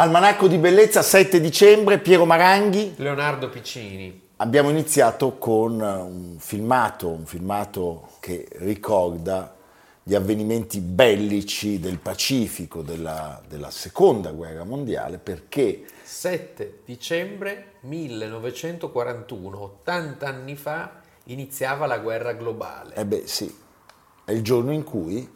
Almanacco di bellezza 7 dicembre, Piero Maranghi. Leonardo Piccini. Abbiamo iniziato con un filmato, un filmato che ricorda gli avvenimenti bellici del Pacifico della, della seconda guerra mondiale perché 7 dicembre 1941, 80 anni fa, iniziava la guerra globale. Eh beh sì, è il giorno in cui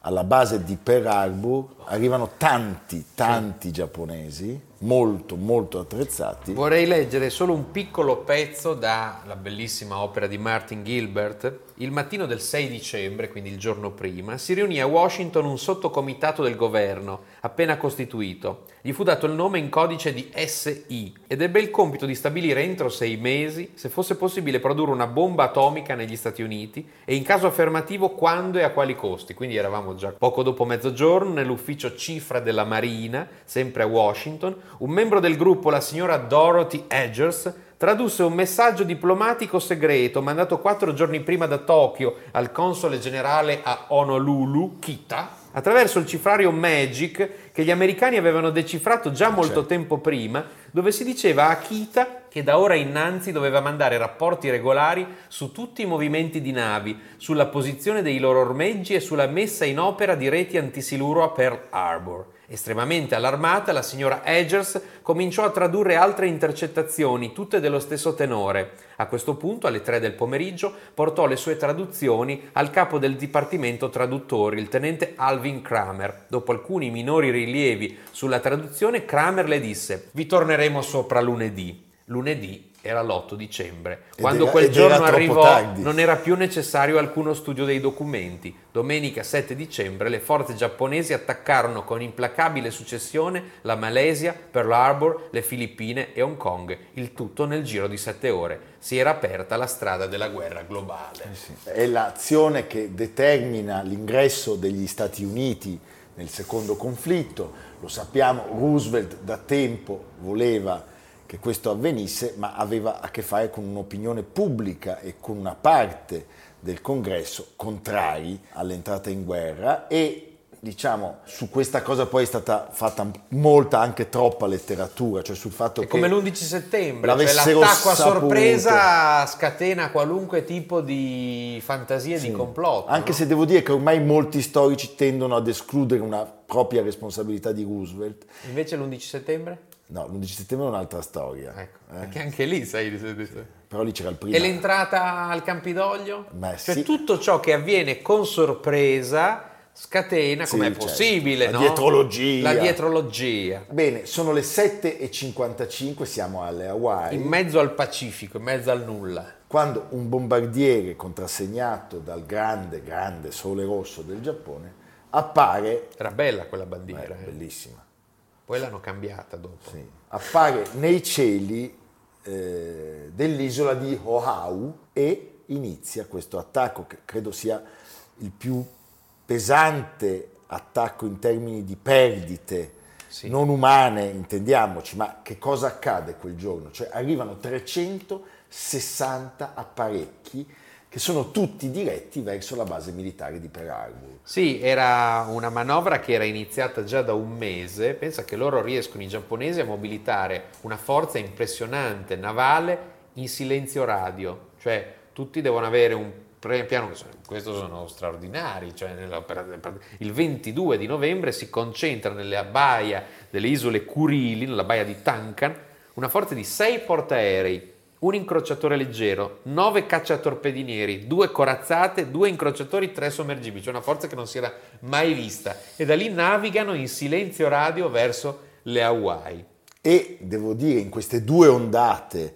alla base di Pearl Harbor arrivano tanti, tanti giapponesi molto molto attrezzati. Vorrei leggere solo un piccolo pezzo dalla bellissima opera di Martin Gilbert. Il mattino del 6 dicembre, quindi il giorno prima, si riunì a Washington un sottocomitato del governo, appena costituito. Gli fu dato il nome in codice di SI ed ebbe il compito di stabilire entro sei mesi se fosse possibile produrre una bomba atomica negli Stati Uniti e in caso affermativo quando e a quali costi. Quindi eravamo già poco dopo mezzogiorno nell'ufficio cifra della Marina, sempre a Washington, un membro del gruppo, la signora Dorothy Edgers, tradusse un messaggio diplomatico segreto mandato quattro giorni prima da Tokyo al console generale a Honolulu, Kita, attraverso il cifrario Magic che gli americani avevano decifrato già molto certo. tempo prima, dove si diceva a Kita che da ora innanzi doveva mandare rapporti regolari su tutti i movimenti di navi, sulla posizione dei loro ormeggi e sulla messa in opera di reti antisiluro a Pearl Harbor. Estremamente allarmata, la signora Edgers cominciò a tradurre altre intercettazioni, tutte dello stesso tenore. A questo punto, alle tre del pomeriggio, portò le sue traduzioni al capo del dipartimento traduttori, il tenente Alvin Kramer. Dopo alcuni minori rilievi sulla traduzione, Kramer le disse: Vi torneremo sopra lunedì. Lunedì era l'8 dicembre. Quando era, quel giorno arrivò tardi. non era più necessario alcuno studio dei documenti. Domenica 7 dicembre le forze giapponesi attaccarono con implacabile successione la Malesia, Pearl Harbor, le Filippine e Hong Kong, il tutto nel giro di sette ore. Si era aperta la strada della guerra globale. Eh sì. È l'azione che determina l'ingresso degli Stati Uniti nel secondo conflitto. Lo sappiamo, Roosevelt da tempo voleva che questo avvenisse, ma aveva a che fare con un'opinione pubblica e con una parte del congresso contrari all'entrata in guerra e diciamo su questa cosa poi è stata fatta molta anche troppa letteratura cioè sul fatto è che come l'11 settembre cioè l'attacco a sorpresa scatena qualunque tipo di fantasia sì. di complotto anche no? se devo dire che ormai molti storici tendono ad escludere una propria responsabilità di Roosevelt invece l'11 settembre? No, l'11 settembre è un'altra storia. Ecco, eh? perché anche lì sai... Sì. Però lì c'era il primo. E l'entrata al Campidoglio? Beh, cioè sì. tutto ciò che avviene con sorpresa scatena, sì, com'è certo. possibile, La no? dietrologia. La dietrologia. Bene, sono le 7.55, siamo alle Hawaii. In mezzo al Pacifico, in mezzo al nulla. Quando un bombardiere contrassegnato dal grande, grande sole rosso del Giappone appare... Era bella quella bandiera. Eh, eh. Bellissima poi l'hanno cambiata dopo. Sì. Appare nei cieli eh, dell'isola di Oahu e inizia questo attacco che credo sia il più pesante attacco in termini di perdite sì. non umane, intendiamoci, ma che cosa accade quel giorno? Cioè arrivano 360 apparecchi che sono tutti diretti verso la base militare di Pearl Harbor. Sì, era una manovra che era iniziata già da un mese. Pensa che loro riescono, i giapponesi, a mobilitare una forza impressionante navale in silenzio radio, cioè tutti devono avere un piano, questo sono straordinari, cioè il 22 di novembre si concentra nella baia delle isole Kurili, nella baia di Tankan, una forza di sei portaerei, un incrociatore leggero, nove cacciatorpedinieri, due corazzate, due incrociatori, tre sommergibili, cioè una forza che non si era mai vista. E da lì navigano in silenzio radio verso le Hawaii. E devo dire, in queste due ondate,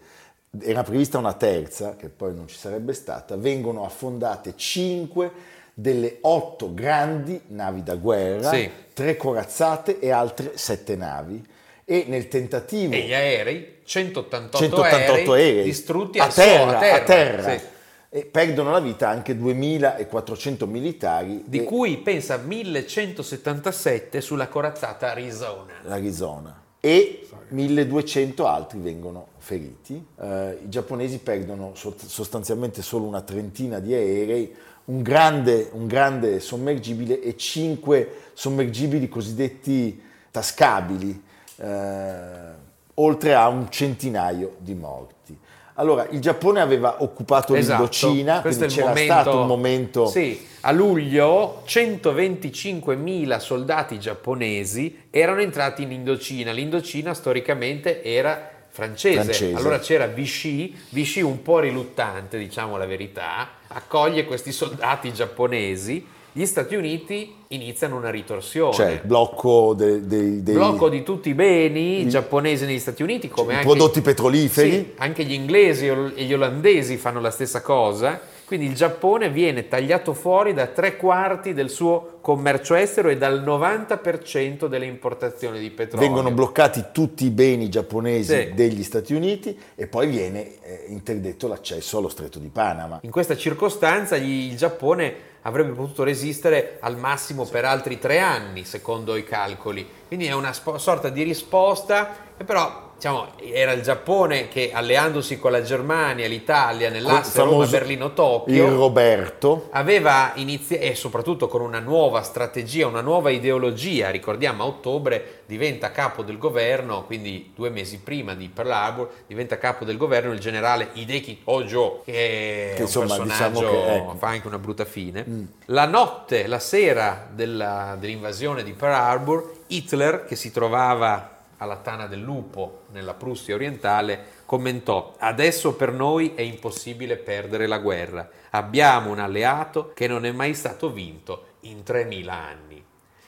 era prevista una terza, che poi non ci sarebbe stata, vengono affondate cinque delle otto grandi navi da guerra, sì. tre corazzate e altre sette navi e nel tentativo... E gli aerei, 188, 188 aerei, aerei, distrutti a terra, a terra. A terra. Sì. E perdono la vita anche 2400 militari. Di e... cui pensa 1177 sulla corazzata Arizona. L'Arizona. E 1200 altri vengono feriti. Eh, I giapponesi perdono sostanzialmente solo una trentina di aerei, un grande, un grande sommergibile e cinque sommergibili cosiddetti tascabili eh, oltre a un centinaio di morti. Allora, il Giappone aveva occupato esatto, l'Indocina, quindi c'era momento, stato un momento... Sì, a luglio 125.000 soldati giapponesi erano entrati in Indocina. L'Indocina storicamente era francese. francese. Allora c'era Vichy, Vichy un po' riluttante, diciamo la verità, accoglie questi soldati giapponesi gli Stati Uniti iniziano una ritorsione. Cioè, blocco, de, de, de, blocco di tutti i beni i, giapponesi negli Stati Uniti, come anche, prodotti petroliferi. Sì, anche gli inglesi e gli olandesi fanno la stessa cosa. Quindi il Giappone viene tagliato fuori da tre quarti del suo commercio estero e dal 90% delle importazioni di petrolio. Vengono bloccati tutti i beni giapponesi sì. degli Stati Uniti e poi viene eh, interdetto l'accesso allo stretto di Panama. In questa circostanza gli, il Giappone avrebbe potuto resistere al massimo per altri tre anni, secondo i calcoli. Quindi è una sp- sorta di risposta, però diciamo, era il Giappone che alleandosi con la Germania, l'Italia, nell'asse Roma-Berlino-Tokyo, il Roberto, aveva iniziato, e soprattutto con una nuova strategia, una nuova ideologia, ricordiamo a ottobre diventa capo del governo, quindi due mesi prima di Pearl Harbor, diventa capo del governo il generale Hideki Ojo, che è che, insomma, un personaggio diciamo che ecco. fa anche una brutta fine. Mm. La notte, la sera della, dell'invasione di Pearl Harbor, Hitler, che si trovava alla Tana del Lupo, nella Prussia orientale, commentò adesso per noi è impossibile perdere la guerra, abbiamo un alleato che non è mai stato vinto in 3000 anni.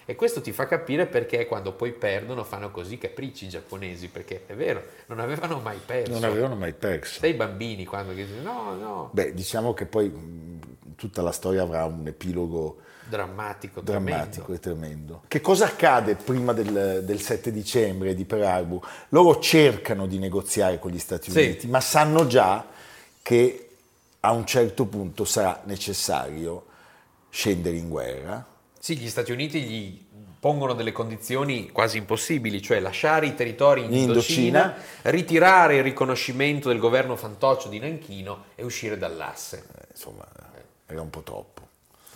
E questo ti fa capire perché quando poi perdono fanno così capricci i giapponesi, perché è vero, non avevano mai perso. Non avevano mai perso. Sei bambini quando dicono no, no. Beh, diciamo che poi tutta la storia avrà un epilogo drammatico, drammatico e tremendo. Che cosa accade prima del, del, 7 dicembre di Pearl Harbor? Loro cercano di negoziare con gli Stati Uniti, sì. ma sanno già che a un certo punto sarà necessario scendere in guerra. Sì, gli Stati Uniti gli pongono delle condizioni quasi impossibili, cioè lasciare i territori in, in Indocina, Indocina, ritirare il riconoscimento del governo fantoccio di Nanchino e uscire dall'asse. Eh, insomma, era un po' troppo.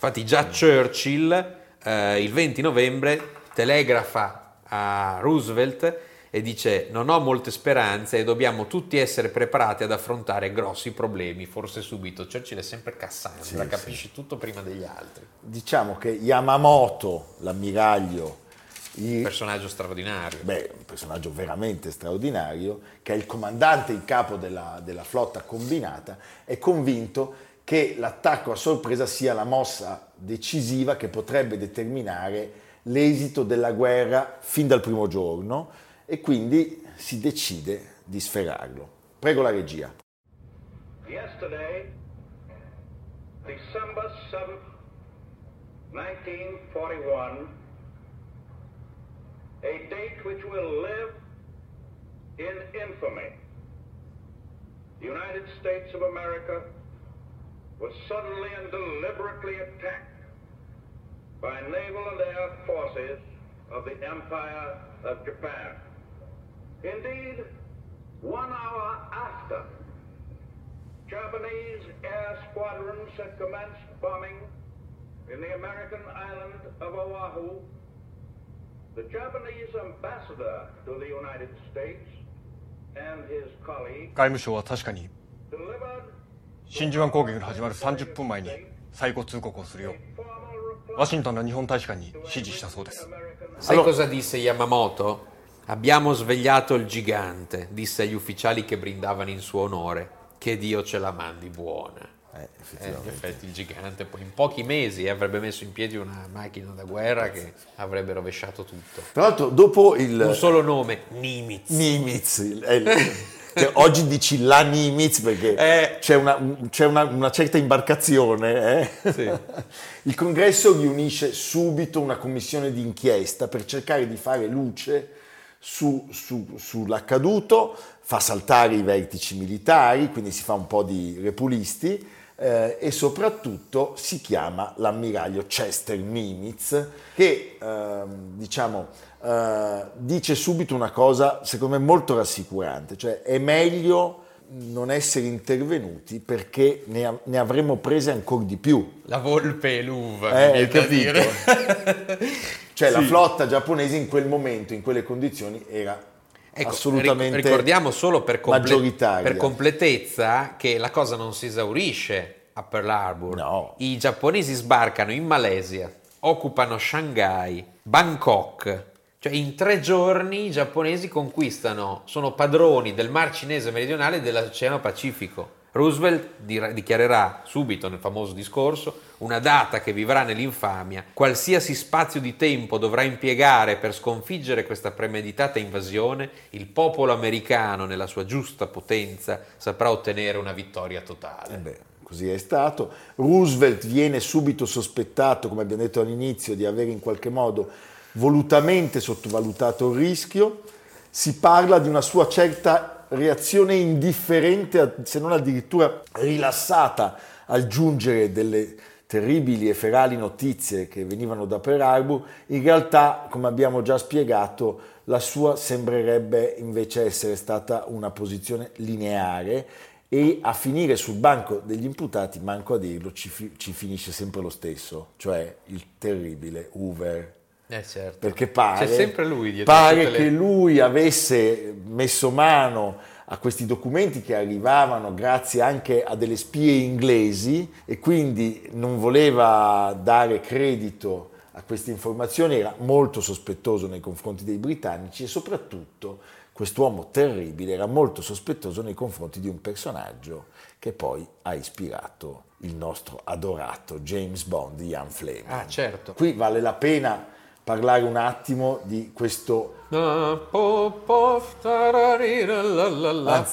Infatti già Churchill eh, il 20 novembre telegrafa a Roosevelt e dice non ho molte speranze e dobbiamo tutti essere preparati ad affrontare grossi problemi, forse subito. Churchill è sempre Cassandra, sì, capisci sì. tutto prima degli altri. Diciamo che Yamamoto, l'ammiraglio, un personaggio straordinario. Beh, un personaggio veramente straordinario, che è il comandante in capo della, della flotta combinata, è convinto che l'attacco a sorpresa sia la mossa decisiva che potrebbe determinare l'esito della guerra fin dal primo giorno e quindi si decide di sferrarlo. Prego la regia. Yesterday, December 7th, 1941, a date which will live in infamy. The United States of America was suddenly and deliberately attacked by naval and air forces of the Empire of Japan. Indeed, one hour after Japanese air squadrons had commenced bombing in the American island of Oahu. The Japanese ambassador to the United States and his colleague 外務省は確かに delivered 真珠湾攻撃が始まる30分前に最後通告をするよう formal ワシントンの日本大使館に指示したそうです Sai Allora- cosa disse Yamamoto? Abbiamo svegliato il gigante, disse agli ufficiali che brindavano in suo onore. Che Dio ce la mandi buona. Eh, Eh, in effettivamente. effetti il gigante poi in pochi mesi eh, avrebbe messo in piedi una macchina da guerra che avrebbe rovesciato tutto. Tra l'altro, dopo il Un solo nome, Nimitz. Nimitz, il- è il- che oggi dici la Nimitz perché Eh. c'è, una, c'è una- una certa imbarcazione. eh? Sì. Il congresso riunisce subito una commissione di inchiesta per cercare di fare luce su- su- sull'accaduto, fa saltare i vertici militari, quindi si fa un po' di repulisti eh, e soprattutto si chiama l'ammiraglio Chester Nimitz che ehm, diciamo eh, dice subito una cosa secondo me molto rassicurante, cioè è meglio non essere intervenuti perché ne, a- ne avremmo prese ancora di più. La volpe e l'uva, Eh, capito? dire. Cioè la Sì. flotta giapponese in quel momento, in quelle condizioni, era Ecco, assolutamente ric- ricordiamo solo per, comple- per completezza che la cosa non si esaurisce a Pearl Harbor. No. I giapponesi sbarcano in Malesia, occupano Shanghai, Bangkok. Cioè in tre giorni i giapponesi conquistano, sono padroni del Mar Cinese meridionale e dell'Oceano Pacifico. Roosevelt dichiarerà subito nel famoso discorso una data che vivrà nell'infamia, qualsiasi spazio di tempo dovrà impiegare per sconfiggere questa premeditata invasione, il popolo americano nella sua giusta potenza saprà ottenere una vittoria totale. Eh beh, così è stato. Roosevelt viene subito sospettato, come abbiamo detto all'inizio, di avere in qualche modo volutamente sottovalutato il rischio. Si parla di una sua certa reazione indifferente, se non addirittura rilassata, al giungere delle terribili e ferali notizie che venivano da Pearl Harbor. In realtà, come abbiamo già spiegato, la sua sembrerebbe invece essere stata una posizione lineare e a finire sul banco degli imputati, manco a dirlo, ci, fi- ci finisce sempre lo stesso, cioè il terribile Hoover. Eh certo. Perché pare, pare tutte che le- lui avesse messo mano a questi documenti che arrivavano grazie anche a delle spie inglesi e quindi non voleva dare credito a queste informazioni, era molto sospettoso nei confronti dei britannici e soprattutto quest'uomo terribile era molto sospettoso nei confronti di un personaggio che poi ha ispirato il nostro adorato James Bond, Ian Fleming. Ah certo. Qui vale la pena parlare un attimo di questo. Ah.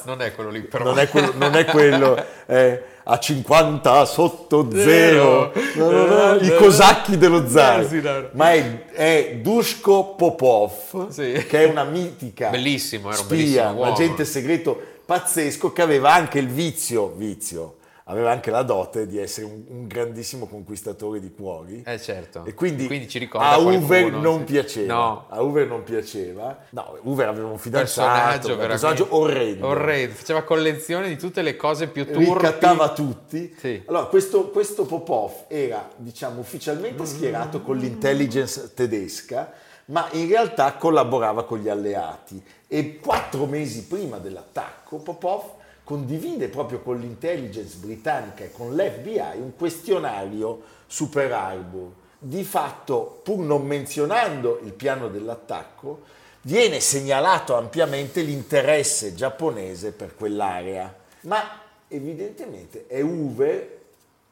non è quello lì però. non è quello, non è quello eh, a 50 sotto zero, Zero. i cosacchi dello zar, Eh, ma è, è Dushko Popov, Sì. che è una mitica Bellissimo, era un spia, un agente segreto pazzesco che aveva anche il vizio, vizio, aveva anche la dote di essere un, un grandissimo conquistatore di cuori. Eh certo. E quindi, ci ricorda a qualcuno, Hoover non sì. piaceva. No. A Hoover non piaceva. No, Hoover aveva un fidanzato, personaggio, un personaggio orrendo. orrendo. Faceva collezione di tutte le cose più turpi. ricattava tutti. Sì. Allora, questo, questo Popov era, diciamo, ufficialmente schierato con l'intelligence tedesca, ma in realtà collaborava con gli alleati. E quattro mesi prima dell'attacco, Popov condivide proprio con l'intelligence britannica e con l'FBI un questionario su Pearl Harbor. Di fatto, pur non menzionando il piano dell'attacco, viene segnalato ampiamente l'interesse giapponese per quell'area. Ma evidentemente è Hoover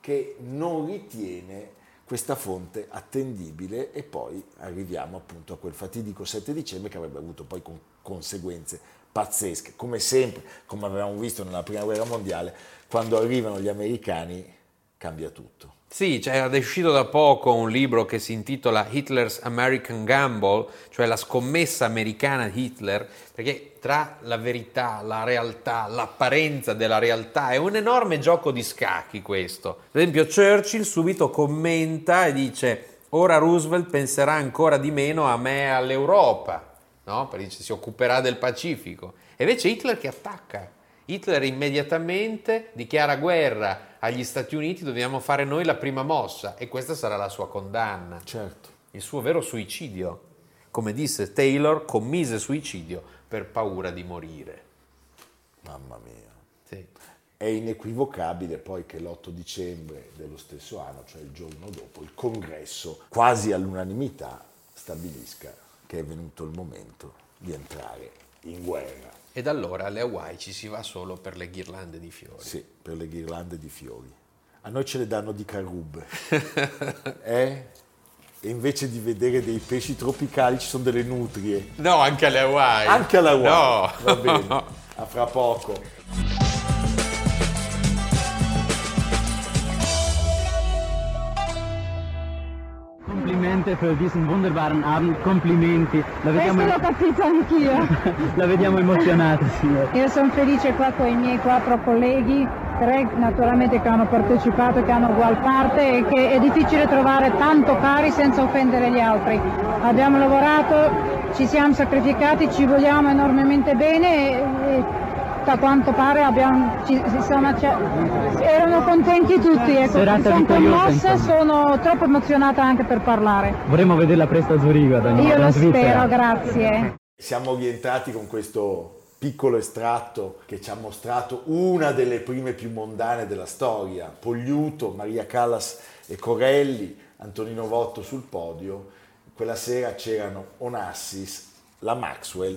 che non ritiene questa fonte attendibile e poi arriviamo appunto a quel fatidico 7 dicembre che avrebbe avuto poi con- conseguenze pazzesche, come sempre, come avevamo visto nella prima guerra mondiale, quando arrivano gli americani cambia tutto. Sì, cioè, è uscito da poco un libro che si intitola Hitler's American Gamble, cioè la scommessa americana di Hitler, perché tra la verità, la realtà, l'apparenza della realtà è un enorme gioco di scacchi questo. Ad esempio Churchill subito commenta e dice ora Roosevelt penserà ancora di meno a me e all'Europa, no? Perché dice, si occuperà del Pacifico. E invece Hitler che attacca. Hitler immediatamente dichiara guerra agli Stati Uniti, dobbiamo fare noi la prima mossa e questa sarà la sua condanna, Certo. il suo vero suicidio. Come disse Taylor, commise suicidio per paura di morire. Mamma mia. Sì. È inequivocabile poi che l'8 dicembre dello stesso anno, cioè il giorno dopo, il congresso, quasi all'unanimità, stabilisca che è venuto il momento di entrare in guerra. E da allora alle Hawaii ci si va solo per le ghirlande di fiori. Sì, per le ghirlande di fiori. A noi ce le danno di carube. eh? E invece di vedere dei pesci tropicali ci sono delle nutrie. No, anche alle Hawaii. Anche alla Hawaii. No. Va bene. A fra poco. Complimenti für diesen wunderbaren Abend, complimenti. La Questo vediamo, l'ho capito anch'io. la vediamo emozionata, signora. Io sono felice qua con i miei quattro colleghi, tre naturalmente che hanno partecipato, che hanno ugual parte e che è difficile trovare tanto cari senza offendere gli altri. Abbiamo lavorato, ci siamo sacrificati, ci vogliamo enormemente bene e, e da quanto pare abbiamo, ci, si sono, cioè, erano contenti tutti. Ecco. Serata sono commossa, sono troppo emozionata anche per parlare. Vorremmo vederla presto a Zurigo, Io in lo Svizzera. spero, grazie. Siamo rientrati con questo piccolo estratto che ci ha mostrato una delle prime più mondane della storia. Pogliuto, Maria Callas e Corelli, Antonino Votto sul podio. Quella sera c'erano Onassis, la Maxwell,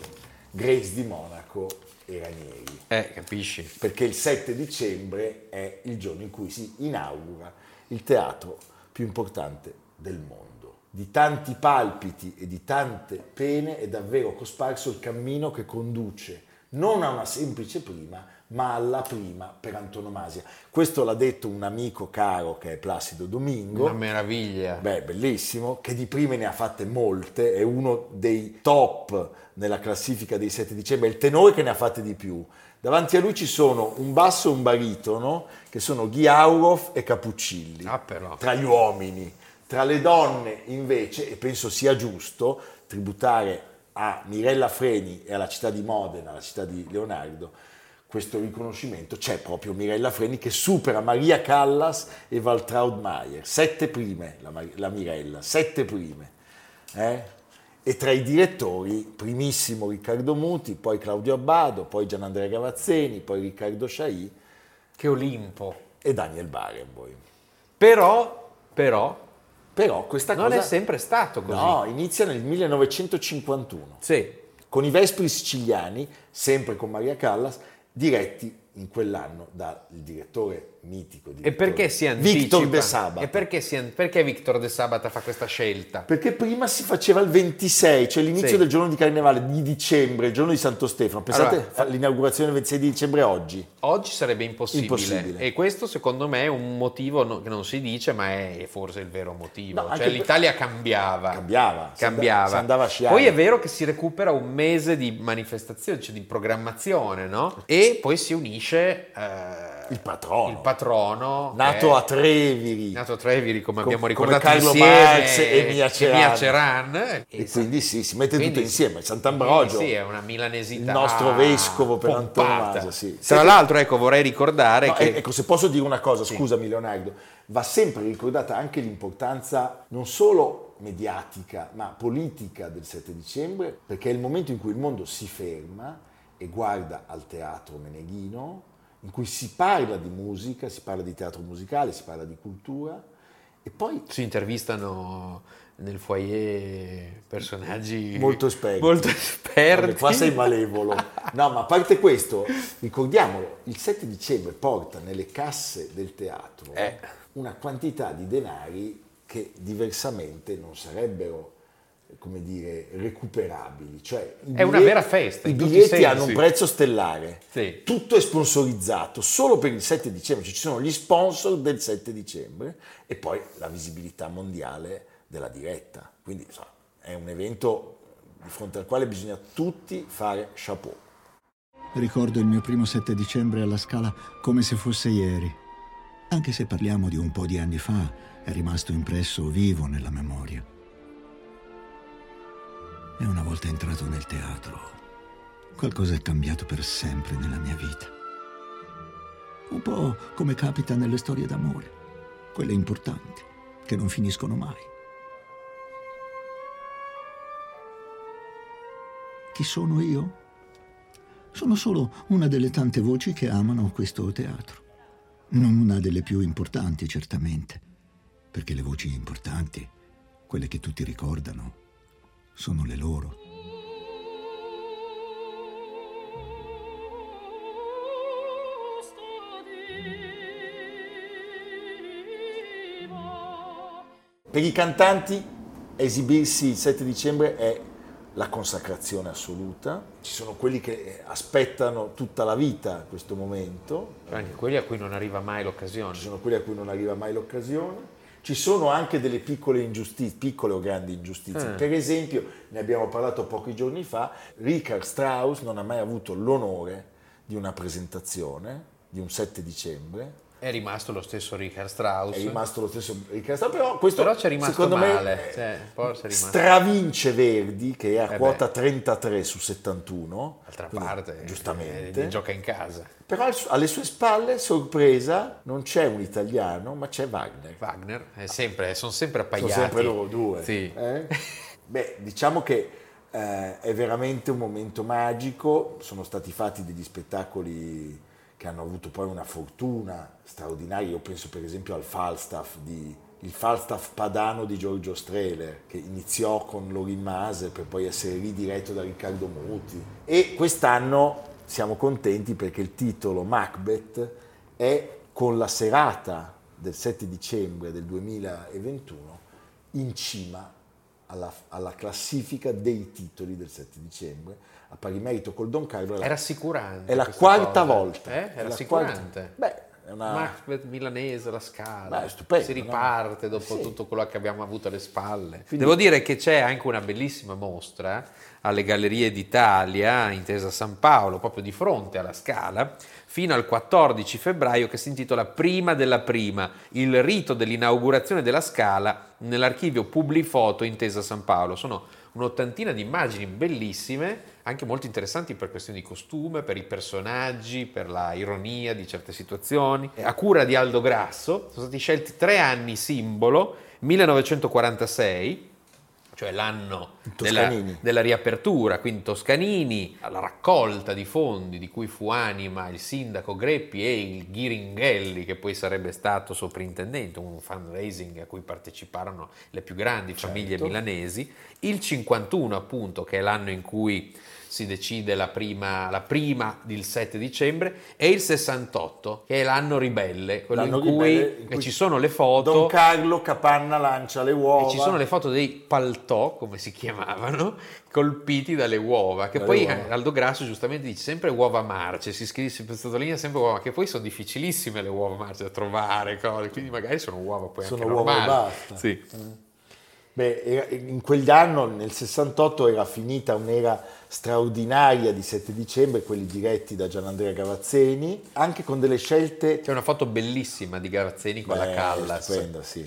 Grace di Monaco e Ranieri. Eh, capisci? Perché il 7 dicembre è il giorno in cui si inaugura il teatro più importante del mondo. Di tanti palpiti e di tante pene è davvero cosparso il cammino che conduce non a una semplice prima, ma alla prima per antonomasia. Questo l'ha detto un amico caro che è Placido Domingo. Una meraviglia. Beh, bellissimo, che di prime ne ha fatte molte, è uno dei top nella classifica dei 7 dicembre, è il tenore che ne ha fatte di più. Davanti a lui ci sono un basso e un baritono, che sono Ghiaurov e Capuccilli, Ah, tra gli uomini. Tra le donne, invece, e penso sia giusto, tributare a Mirella Freni e alla città di Modena, alla città di Leonardo, questo riconoscimento c'è proprio Mirella Freni che supera Maria Callas e Waltraud Maier, sette prime la, Mar- la Mirella, sette prime. eh? E tra i direttori, primissimo Riccardo Muti, poi Claudio Abbado, poi Gianandrea Gavazzeni, poi Riccardo Sciai Che Olimpo. e Daniel Barenboim. Però, però, Però questa non cosa... è sempre stato così. No, inizia nel 1951 Sì. con i Vespri siciliani, sempre con Maria Callas, diretti in quell'anno dal direttore mitico E perché si anticipa? Victor De Sabata. E perché, si perché Victor De Sabata fa questa scelta? Perché prima si faceva il 26, cioè l'inizio Sì. del giorno di Carnevale di dicembre, il giorno di Santo Stefano. Pensate Allora, l'inaugurazione il 26 di dicembre oggi. Oggi sarebbe impossibile. Impossibile. E questo secondo me è un motivo che non si dice, ma è forse il vero motivo. No, cioè l'Italia cambiava. Cambiava, si Cambiava. andava- si andava a sciare. Poi è vero che si recupera un mese di manifestazione, cioè di programmazione, no? E poi si unisce eh, Il patrono. il patrono Nato a Treviri. Nato a Treviri, come Com- abbiamo come ricordato Carlo insieme, Marx e Mia Ceran. Ceran. E Esatto. quindi sì, si mette Quindi tutto insieme. Sant'Ambrogio, Sì, sì, è una milanesità. il nostro vescovo per antonomasia, sì. Tra l'altro, ecco, vorrei ricordare No, che e- Ecco, se posso dire una cosa, scusami Leonardo, va sempre ricordata anche l'importanza non solo mediatica, ma politica del 7 dicembre, perché è il momento in cui il mondo si ferma e guarda al teatro Meneghino, in cui si parla di musica, si parla di teatro musicale, si parla di cultura, e poi si intervistano nel foyer personaggi molto esperti. molto Vabbè, esperti. qua sei malevolo. No, ma a parte questo, ricordiamolo, il 7 dicembre porta nelle casse del teatro Eh. una quantità di denari che diversamente non sarebbero come dire, recuperabili. Cioè, È una vera festa, I biglietti hanno un prezzo stellare. Sì. Tutto è sponsorizzato solo per il 7 dicembre, cioè ci sono gli sponsor del 7 dicembre e poi la visibilità mondiale della diretta. Quindi insomma, è un evento di fronte al quale bisogna tutti fare chapeau. Ricordo il mio primo 7 dicembre alla Scala come se fosse ieri. Anche se parliamo di un po' di anni fa, è rimasto impresso vivo nella memoria. E una volta entrato nel teatro, qualcosa è cambiato per sempre nella mia vita. Un po' come capita nelle storie d'amore, quelle importanti, che non finiscono mai. Chi sono io? Sono solo una delle tante voci che amano questo teatro. Non una delle più importanti, certamente, perché le voci importanti, quelle che tutti ricordano, sono le loro. Per i cantanti esibirsi il 7 dicembre è la consacrazione assoluta. Ci sono quelli che aspettano tutta la vita questo momento. Anche quelli a cui non arriva mai l'occasione. Ci sono quelli a cui non arriva mai l'occasione. Ci sono anche delle piccole ingiustizie, piccole o grandi ingiustizie. Eh. Per esempio, ne abbiamo parlato pochi giorni fa, Richard Strauss non ha mai avuto l'onore di una presentazione di un 7 dicembre. È rimasto lo stesso Richard Strauss. È rimasto lo stesso Richard Strauss, però questo Però c'è rimasto secondo male. me cioè, rimasto- stravince Verdi che è a Eh quota beh. 33 su 71. D'altra parte, giustamente. eh, gioca in casa. Però alle sue spalle, sorpresa, non c'è un italiano, ma c'è Wagner. Wagner è sempre, sono sempre Sono appaiati. sempre loro due. Sì. eh? Beh, diciamo che eh, è veramente un momento magico, sono stati fatti degli spettacoli che hanno avuto poi una fortuna straordinaria, io penso per esempio al Falstaff di il Falstaff padano di Giorgio Strehler, che iniziò con Lorin Mase per poi essere ridiretto da Riccardo Muti. E quest'anno siamo contenti perché il titolo Macbeth è con la serata del 7 dicembre del 2021 in cima alla, alla classifica dei titoli del 7 dicembre, a pari merito col Don la, È rassicurante. è la quarta cosa. volta. Eh? È rassicurante. quarta- Beh, una... Macbeth milanese, la scala. Beh, stupendo, si no? riparte dopo Sì. tutto quello che abbiamo avuto alle spalle. Quindi- Devo dire che c'è anche una bellissima mostra alle Gallerie d'Italia, intesa San Paolo, proprio di fronte alla scala, fino al 14 febbraio, che si intitola Prima della Prima, il rito dell'inaugurazione della scala nell'archivio Publifoto intesa San Paolo. Sono un'ottantina di immagini bellissime, anche molto interessanti per questioni di costume, per i personaggi, per la ironia di certe situazioni. A cura di Aldo Grasso sono stati scelti tre anni simbolo, 1946, cioè l'anno della, della riapertura, quindi Toscanini, la raccolta di fondi di cui fu anima il sindaco Greppi e il Ghiringhelli, che poi sarebbe stato soprintendente, un fundraising a cui parteciparono le più grandi famiglie Certo. milanesi, il 51 appunto, che è l'anno in cui si decide la prima, la prima del 7 dicembre, e il 68, che è l'anno ribelle, quello L'anno in cui, ribelle in e cui ci sono le foto... Don Carlo Capanna lancia le uova. E ci sono le foto dei paltò, come si chiamavano, colpiti dalle uova, che Dalle poi uova. Aldo Grasso giustamente dice sempre uova marce, si scrive, si sottolinea sempre uova, che poi sono difficilissime le uova marce da trovare, quindi magari sono uova poi Sono anche uova normali. basta. Sì. Beh, era- in quegli anni, nel 68, era finita un'era straordinaria di 7 dicembre, quelli diretti da Gianandrea Gavazzeni, anche con delle scelte C'è una foto bellissima di Gavazzeni con la Beh, Callas. stupenda, sì.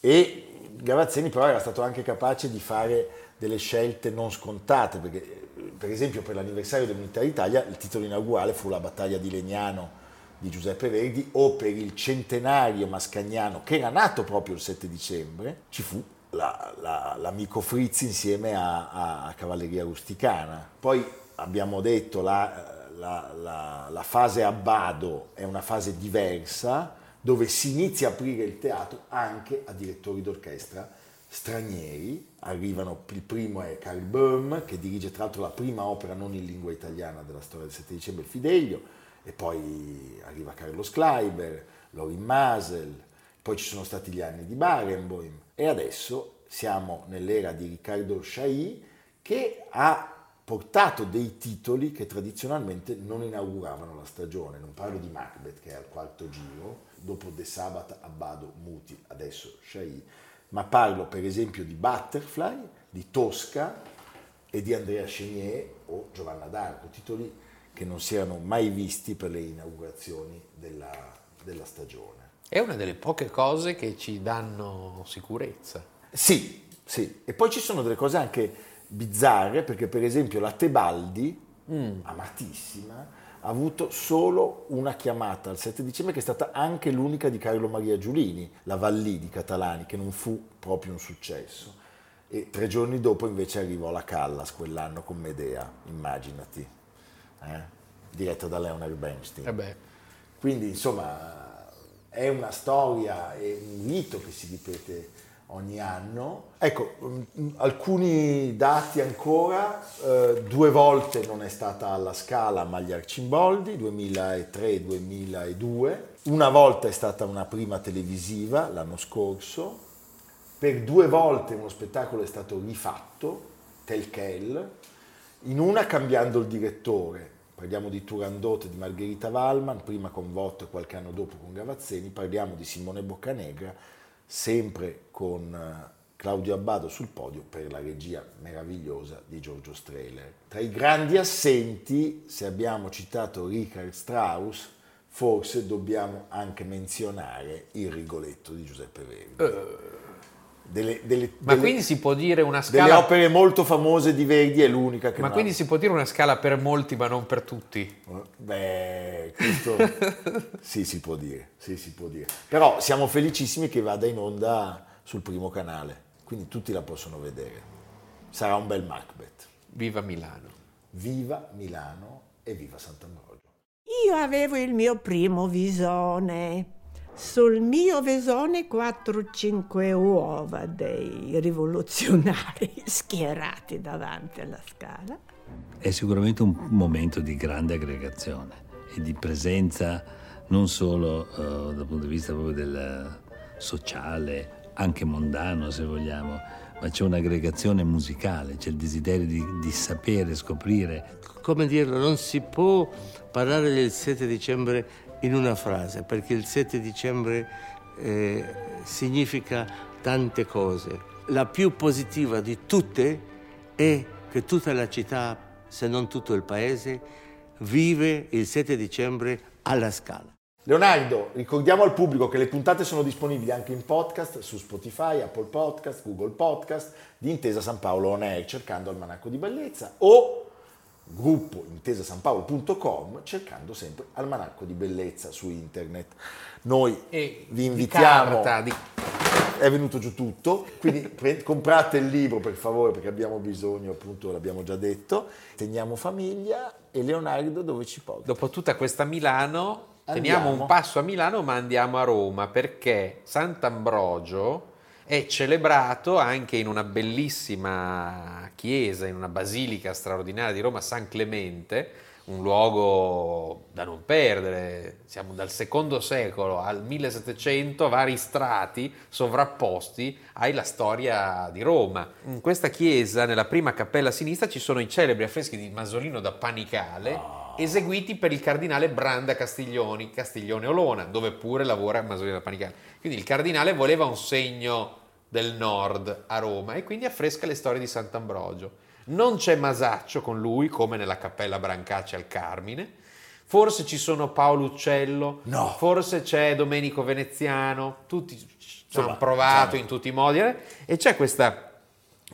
E Gavazzeni però era stato anche capace di fare delle scelte non scontate, perché per esempio per l'anniversario dell'Unità d'Italia il titolo inaugurale fu la battaglia di Legnano di Giuseppe Verdi o per il centenario mascagnano che era nato proprio il 7 dicembre ci fu la- la- l'amico Frizzi insieme a, a- Cavalleria Rusticana. Poi abbiamo detto la, la- la- fase Abbado è una fase diversa dove si inizia a aprire il teatro anche a direttori d'orchestra stranieri. Arrivano, il primo è Carl Böhm, che dirige tra l'altro la prima opera non in lingua italiana della storia del 7 dicembre, il Fidelio, e poi arriva Carlos Kleiber, Lorin Masel, poi ci sono stati gli anni di Barenboim e adesso siamo nell'era di Riccardo Chailly che ha portato dei titoli che tradizionalmente non inauguravano la stagione. Non parlo di Macbeth che è al quarto giro, dopo De Sabat, Abbado, Muti, adesso Chailly, ma parlo per esempio di Butterfly, di Tosca e di Andrea Chenier o Giovanna d'Arco, titoli che non si erano mai visti per le inaugurazioni della, della stagione. È una delle poche cose che ci danno sicurezza. Sì, sì. E poi ci sono delle cose anche bizzarre, perché per esempio la Tebaldi, amatissima, ha avuto solo una chiamata al 7 dicembre che è stata anche l'unica di Carlo Maria Giulini, la Vallì di Catalani, che non fu proprio un successo. E tre giorni dopo invece arrivò la Callas quell'anno con Medea, immaginati, eh? diretta da Leonard Bernstein. Eh Quindi insomma è una storia, è un mito che si ripete ogni anno. Ecco, mm, alcuni dati ancora, eh, due volte non è stata alla Scala ma agli Arcimboldi, 2003-2002, una volta è stata una prima televisiva l'anno scorso, per due volte uno spettacolo è stato rifatto, Tel Quel, in una cambiando il direttore, parliamo di Turandot di Margherita Wallman, prima con Votto e qualche anno dopo con Gavazzeni, parliamo di Simone Boccanegra, sempre con eh, Claudio Abbado sul podio per la regia meravigliosa di Giorgio Strehler. Tra i grandi assenti, se abbiamo citato Richard Strauss, forse dobbiamo anche menzionare il Rigoletto di Giuseppe Verdi. Delle, delle- Eh. ma delle- quindi si può dire una delle scala... opere molto famose di Verdi è l'unica che Ma non ha- quindi si può dire una scala per molti ma non per tutti? Beh, questo sì, si può dire, sì, si può dire. Però siamo felicissimi che vada in onda sul primo canale, quindi tutti la possono vedere. Sarà un bel Macbeth. Viva Milano. Viva Milano e viva Sant'Ambrogio. Io avevo il mio primo visone. Sul mio visone 4-5 uova dei rivoluzionari schierati davanti alla scala. È sicuramente un momento di grande aggregazione e di presenza non solo eh, dal punto di vista proprio del sociale, anche mondano se vogliamo, ma c'è un'aggregazione musicale, c'è il desiderio di, di sapere, scoprire. come dirlo, non si può parlare del 7 dicembre in una frase, perché il 7 dicembre eh, significa tante cose. La più positiva di tutte è che tutta la città, se non tutto il paese, vive il 7 dicembre alla Scala. Leonardo, ricordiamo al pubblico che le puntate sono disponibili anche in podcast su Spotify, Apple Podcast, Google Podcast di Intesa San Paolo On Air cercando Almanacco di Bellezza o gruppo intesasanpaolo.com cercando sempre Almanacco di Bellezza su internet. Noi E vi di invitiamo, carta, di- è venuto giù tutto, quindi pre- comprate il libro per favore perché abbiamo bisogno, appunto l'abbiamo già detto, teniamo famiglia e Leonardo dove ci porta? Dopo tutta questa Milano, teniamo Andiamo. un passo a Milano ma andiamo a Roma perché Sant'Ambrogio è celebrato anche in una bellissima chiesa, in una basilica straordinaria di Roma, San Clemente, un luogo da non perdere. Siamo dal secondo secolo al 1700, vari strati sovrapposti hai la storia di Roma. In questa chiesa, nella prima cappella a sinistra, ci sono i celebri affreschi di Masolino da Panicale eseguiti per il cardinale Branda Castiglioni, Castiglione Olona, dove pure lavora Masolino da Panicale. Quindi il cardinale voleva un segno del nord a Roma e quindi affresca le storie di Sant'Ambrogio. Non c'è Masaccio con lui, come nella cappella Brancaccia al Carmine. Forse ci sono Paolo Uccello, No. forse c'è Domenico Veneziano, tutti ci hanno provato in tutti i modi eh, e c'è questa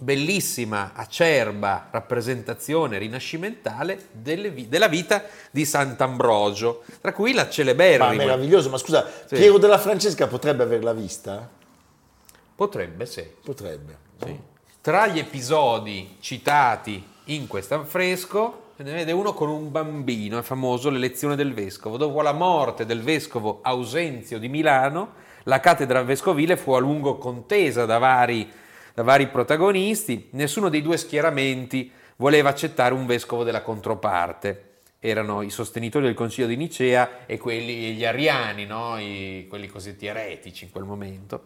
bellissima, acerba rappresentazione rinascimentale vi- della vita di Sant'Ambrogio, tra cui la Ma celeberrima. meraviglioso, ma scusa, Sì. Piero della Francesca potrebbe averla vista? Potrebbe, sì. Potrebbe. Tra gli episodi citati in questo affresco se ne vede uno con un bambino, è famoso l'elezione del vescovo. Dopo la morte del vescovo Ausenzio di Milano, la cattedra vescovile fu a lungo contesa da vari, da vari protagonisti. Nessuno dei due schieramenti voleva accettare un vescovo della controparte. Erano i sostenitori del Concilio di Nicea e quelli, gli ariani, no? I- quelli cosiddetti eretici in quel momento,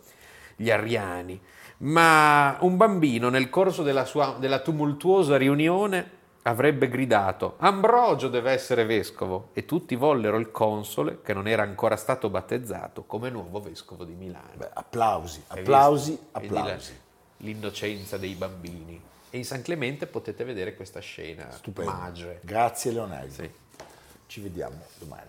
gli ariani. Ma un bambino nel corso della, sua, della tumultuosa riunione avrebbe gridato Ambrogio deve essere vescovo e tutti vollero il console che non era ancora stato battezzato come nuovo vescovo di Milano. Beh, applausi, Hai applausi, visto? Applausi. L'innocenza dei bambini. E in San Clemente potete vedere questa scena Stupendo. magre. Grazie Leonardo. Sì. Ci vediamo domani.